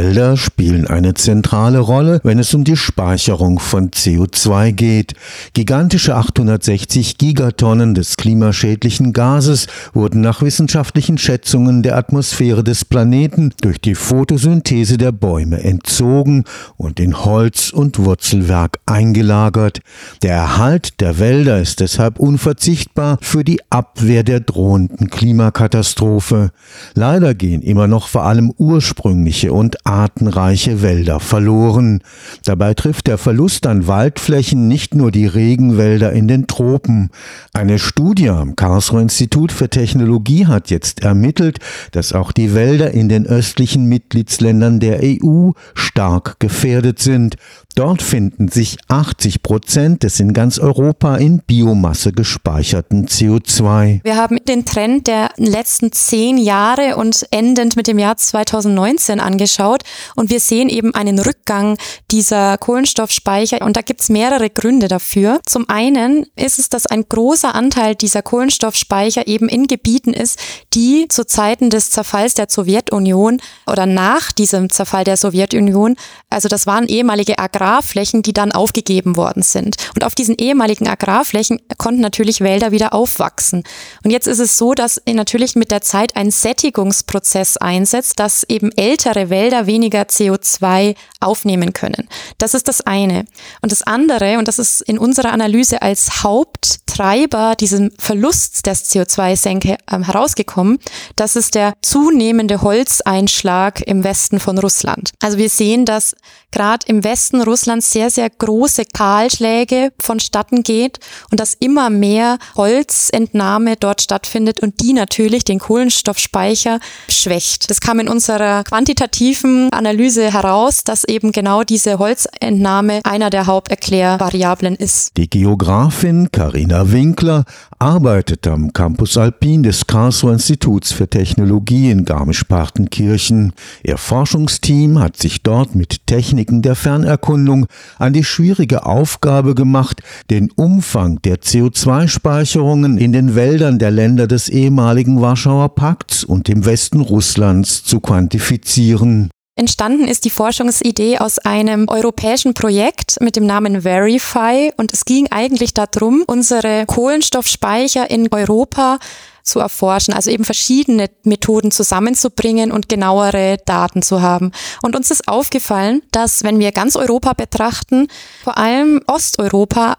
Wälder spielen eine zentrale Rolle, wenn es um die Speicherung von CO2 geht. Gigantische 860 Gigatonnen des klimaschädlichen Gases wurden nach wissenschaftlichen Schätzungen der Atmosphäre des Planeten durch die Photosynthese der Bäume entzogen und in Holz und Wurzelwerk eingelagert. Der Erhalt der Wälder ist deshalb unverzichtbar für die Abwehr der drohenden Klimakatastrophe. Leider gehen immer noch vor allem ursprüngliche und artenreiche Wälder verloren. Dabei trifft der Verlust an Waldflächen nicht nur die Regenwälder in den Tropen. Eine Studie am Karlsruher Institut für Technologie hat jetzt ermittelt, dass auch die Wälder in den östlichen Mitgliedsländern der EU stark gefährdet sind. Dort finden sich 80 Prozent des in ganz Europa in Biomasse gespeicherten CO2. Wir haben den Trend der letzten zehn Jahre und endend mit dem Jahr 2019 angeschaut und wir sehen eben einen Rückgang dieser Kohlenstoffspeicher und da gibt es mehrere Gründe dafür. Zum einen ist es, dass ein großer Anteil dieser Kohlenstoffspeicher eben in Gebieten ist, die zu Zeiten des Zerfalls der Sowjetunion oder nach diesem Zerfall der Sowjetunion, also das waren ehemalige Agrar Agrarflächen, die dann aufgegeben worden sind. Und auf diesen ehemaligen Agrarflächen konnten natürlich Wälder wieder aufwachsen. Und jetzt ist es so, dass natürlich mit der Zeit ein Sättigungsprozess einsetzt, dass eben ältere Wälder weniger CO2 aufnehmen können. Das ist das eine. Und das andere, und das ist in unserer Analyse als Haupttreiber diesem Verlust des CO2-Senke äh, herausgekommen, das ist der zunehmende Holzeinschlag im Westen von Russland. Also wir sehen, dass gerade im Westen Russlands sehr, sehr große Kahlschläge vonstatten geht und dass immer mehr Holzentnahme dort stattfindet und die natürlich den Kohlenstoffspeicher schwächt. Das kam in unserer quantitativen Analyse heraus, dass eben genau diese Holzentnahme einer der Haupterklärvariablen ist. Die Geografin Karina Winkler arbeitet am Campus Alpin des Karlsruher Instituts für Technologie in Garmisch-Partenkirchen. Ihr Forschungsteam hat sich dort mit Techniken der Fernerkundung an die schwierige Aufgabe gemacht, den Umfang der CO2-Speicherungen in den Wäldern der Länder des ehemaligen Warschauer Pakts und dem Westen Russlands zu quantifizieren. Entstanden ist die Forschungsidee aus einem europäischen Projekt mit dem Namen Verify und es ging eigentlich darum, unsere Kohlenstoffspeicher in Europa zu erforschen, also eben verschiedene Methoden zusammenzubringen und genauere Daten zu haben. Und uns ist aufgefallen, dass wenn wir ganz Europa betrachten, vor allem Osteuropa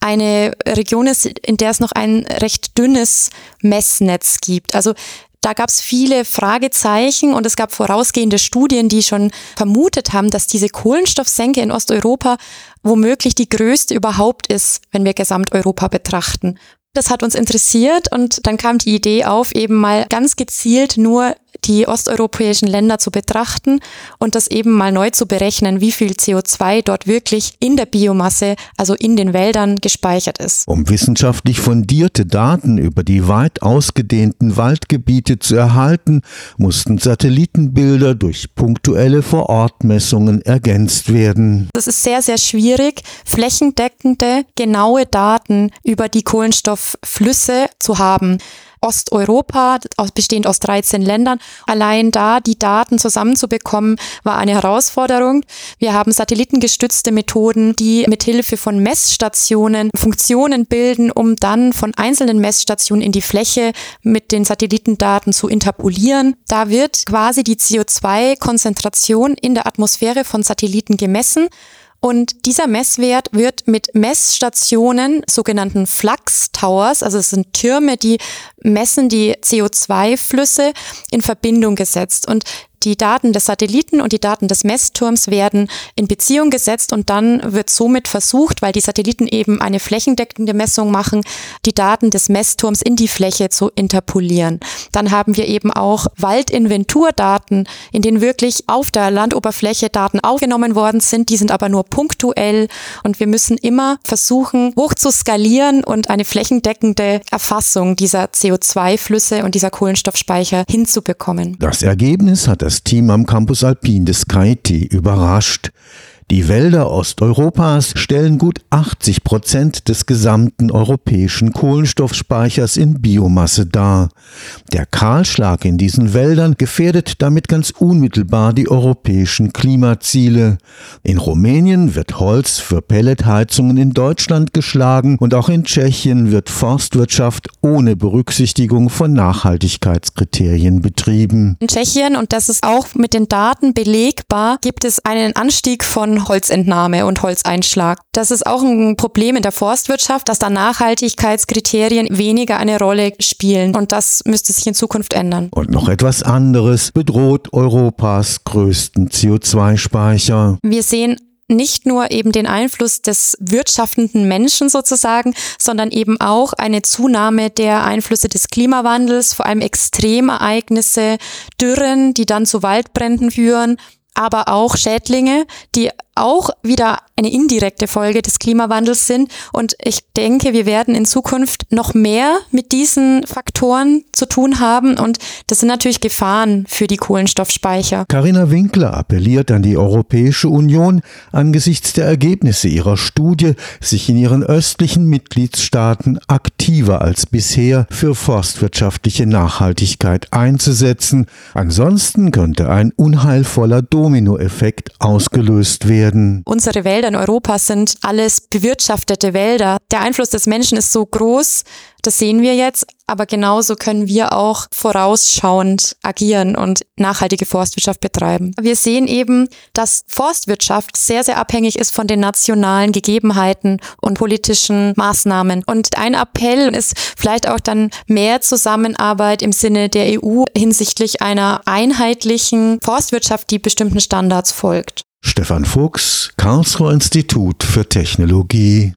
eine Region ist, in der es noch ein recht dünnes Messnetz gibt. Also da gab es viele Fragezeichen und es gab vorausgehende Studien, die schon vermutet haben, dass diese Kohlenstoffsenke in Osteuropa womöglich die größte überhaupt ist, wenn wir Gesamteuropa betrachten. Das hat uns interessiert und dann kam die Idee auf, eben mal ganz gezielt nur die osteuropäischen Länder zu betrachten und das eben mal neu zu berechnen, wie viel CO2 dort wirklich in der Biomasse, also in den Wäldern gespeichert ist. Um wissenschaftlich fundierte Daten über die weit ausgedehnten Waldgebiete zu erhalten, mussten Satellitenbilder durch punktuelle Vorortmessungen ergänzt werden. Das ist sehr, sehr schwierig, flächendeckende, genaue Daten über die Kohlenstoffflüsse zu haben. Osteuropa, bestehend aus 13 Ländern. Allein da die Daten zusammenzubekommen, war eine Herausforderung. Wir haben satellitengestützte Methoden, die mit Hilfe von Messstationen Funktionen bilden, um dann von einzelnen Messstationen in die Fläche mit den Satellitendaten zu interpolieren. Da wird quasi die CO2-Konzentration in der Atmosphäre von Satelliten gemessen und dieser Messwert wird mit Messstationen, sogenannten Flux Towers, also es sind Türme, die messen die CO2-Flüsse in Verbindung gesetzt. Und die Daten des Satelliten und die Daten des Messturms werden in Beziehung gesetzt und dann wird somit versucht, weil die Satelliten eben eine flächendeckende Messung machen, die Daten des Messturms in die Fläche zu interpolieren. Dann haben wir eben auch Waldinventurdaten, in denen wirklich auf der Landoberfläche Daten aufgenommen worden sind. Die sind aber nur punktuell und wir müssen immer versuchen, hoch zu skalieren und eine flächendeckende Erfassung dieser CO2-Flüsse und dieser Kohlenstoffspeicher hinzubekommen. Das Ergebnis hat das Team am Campus Alpin des KIT überrascht. Die Wälder Osteuropas stellen gut 80 Prozent des gesamten europäischen Kohlenstoffspeichers in Biomasse dar. Der Kahlschlag in diesen Wäldern gefährdet damit ganz unmittelbar die europäischen Klimaziele. In Rumänien wird Holz für Pelletheizungen in Deutschland geschlagen und auch in Tschechien wird Forstwirtschaft ohne Berücksichtigung von Nachhaltigkeitskriterien betrieben. In Tschechien, und das ist auch mit den Daten belegbar, gibt es einen Anstieg von Holzentnahme und Holzeinschlag. Das ist auch ein Problem in der Forstwirtschaft, dass da Nachhaltigkeitskriterien weniger eine Rolle spielen. Und das müsste sich in Zukunft ändern. Und noch etwas anderes bedroht Europas größten CO2-Speicher. Wir sehen nicht nur eben den Einfluss des wirtschaftenden Menschen sozusagen, sondern eben auch eine Zunahme der Einflüsse des Klimawandels, vor allem Extremereignisse, Dürren, die dann zu Waldbränden führen, aber auch Schädlinge, die auch wieder eine indirekte Folge des Klimawandels sind. Und ich denke, wir werden in Zukunft noch mehr mit diesen Faktoren zu tun haben. Und das sind natürlich Gefahren für die Kohlenstoffspeicher. Carina Winkler appelliert an die Europäische Union, angesichts der Ergebnisse ihrer Studie, sich in ihren östlichen Mitgliedstaaten aktiver als bisher für forstwirtschaftliche Nachhaltigkeit einzusetzen. Ansonsten könnte ein unheilvoller Dominoeffekt ausgelöst werden. Unsere Wälder in Europa sind alles bewirtschaftete Wälder. Der Einfluss des Menschen ist so groß, das sehen wir jetzt, aber genauso können wir auch vorausschauend agieren und nachhaltige Forstwirtschaft betreiben. Wir sehen eben, dass Forstwirtschaft sehr, sehr abhängig ist von den nationalen Gegebenheiten und politischen Maßnahmen. Und ein Appell ist vielleicht auch dann mehr Zusammenarbeit im Sinne der EU hinsichtlich einer einheitlichen Forstwirtschaft, die bestimmten Standards folgt. Stefan Fuchs, Karlsruher Institut für Technologie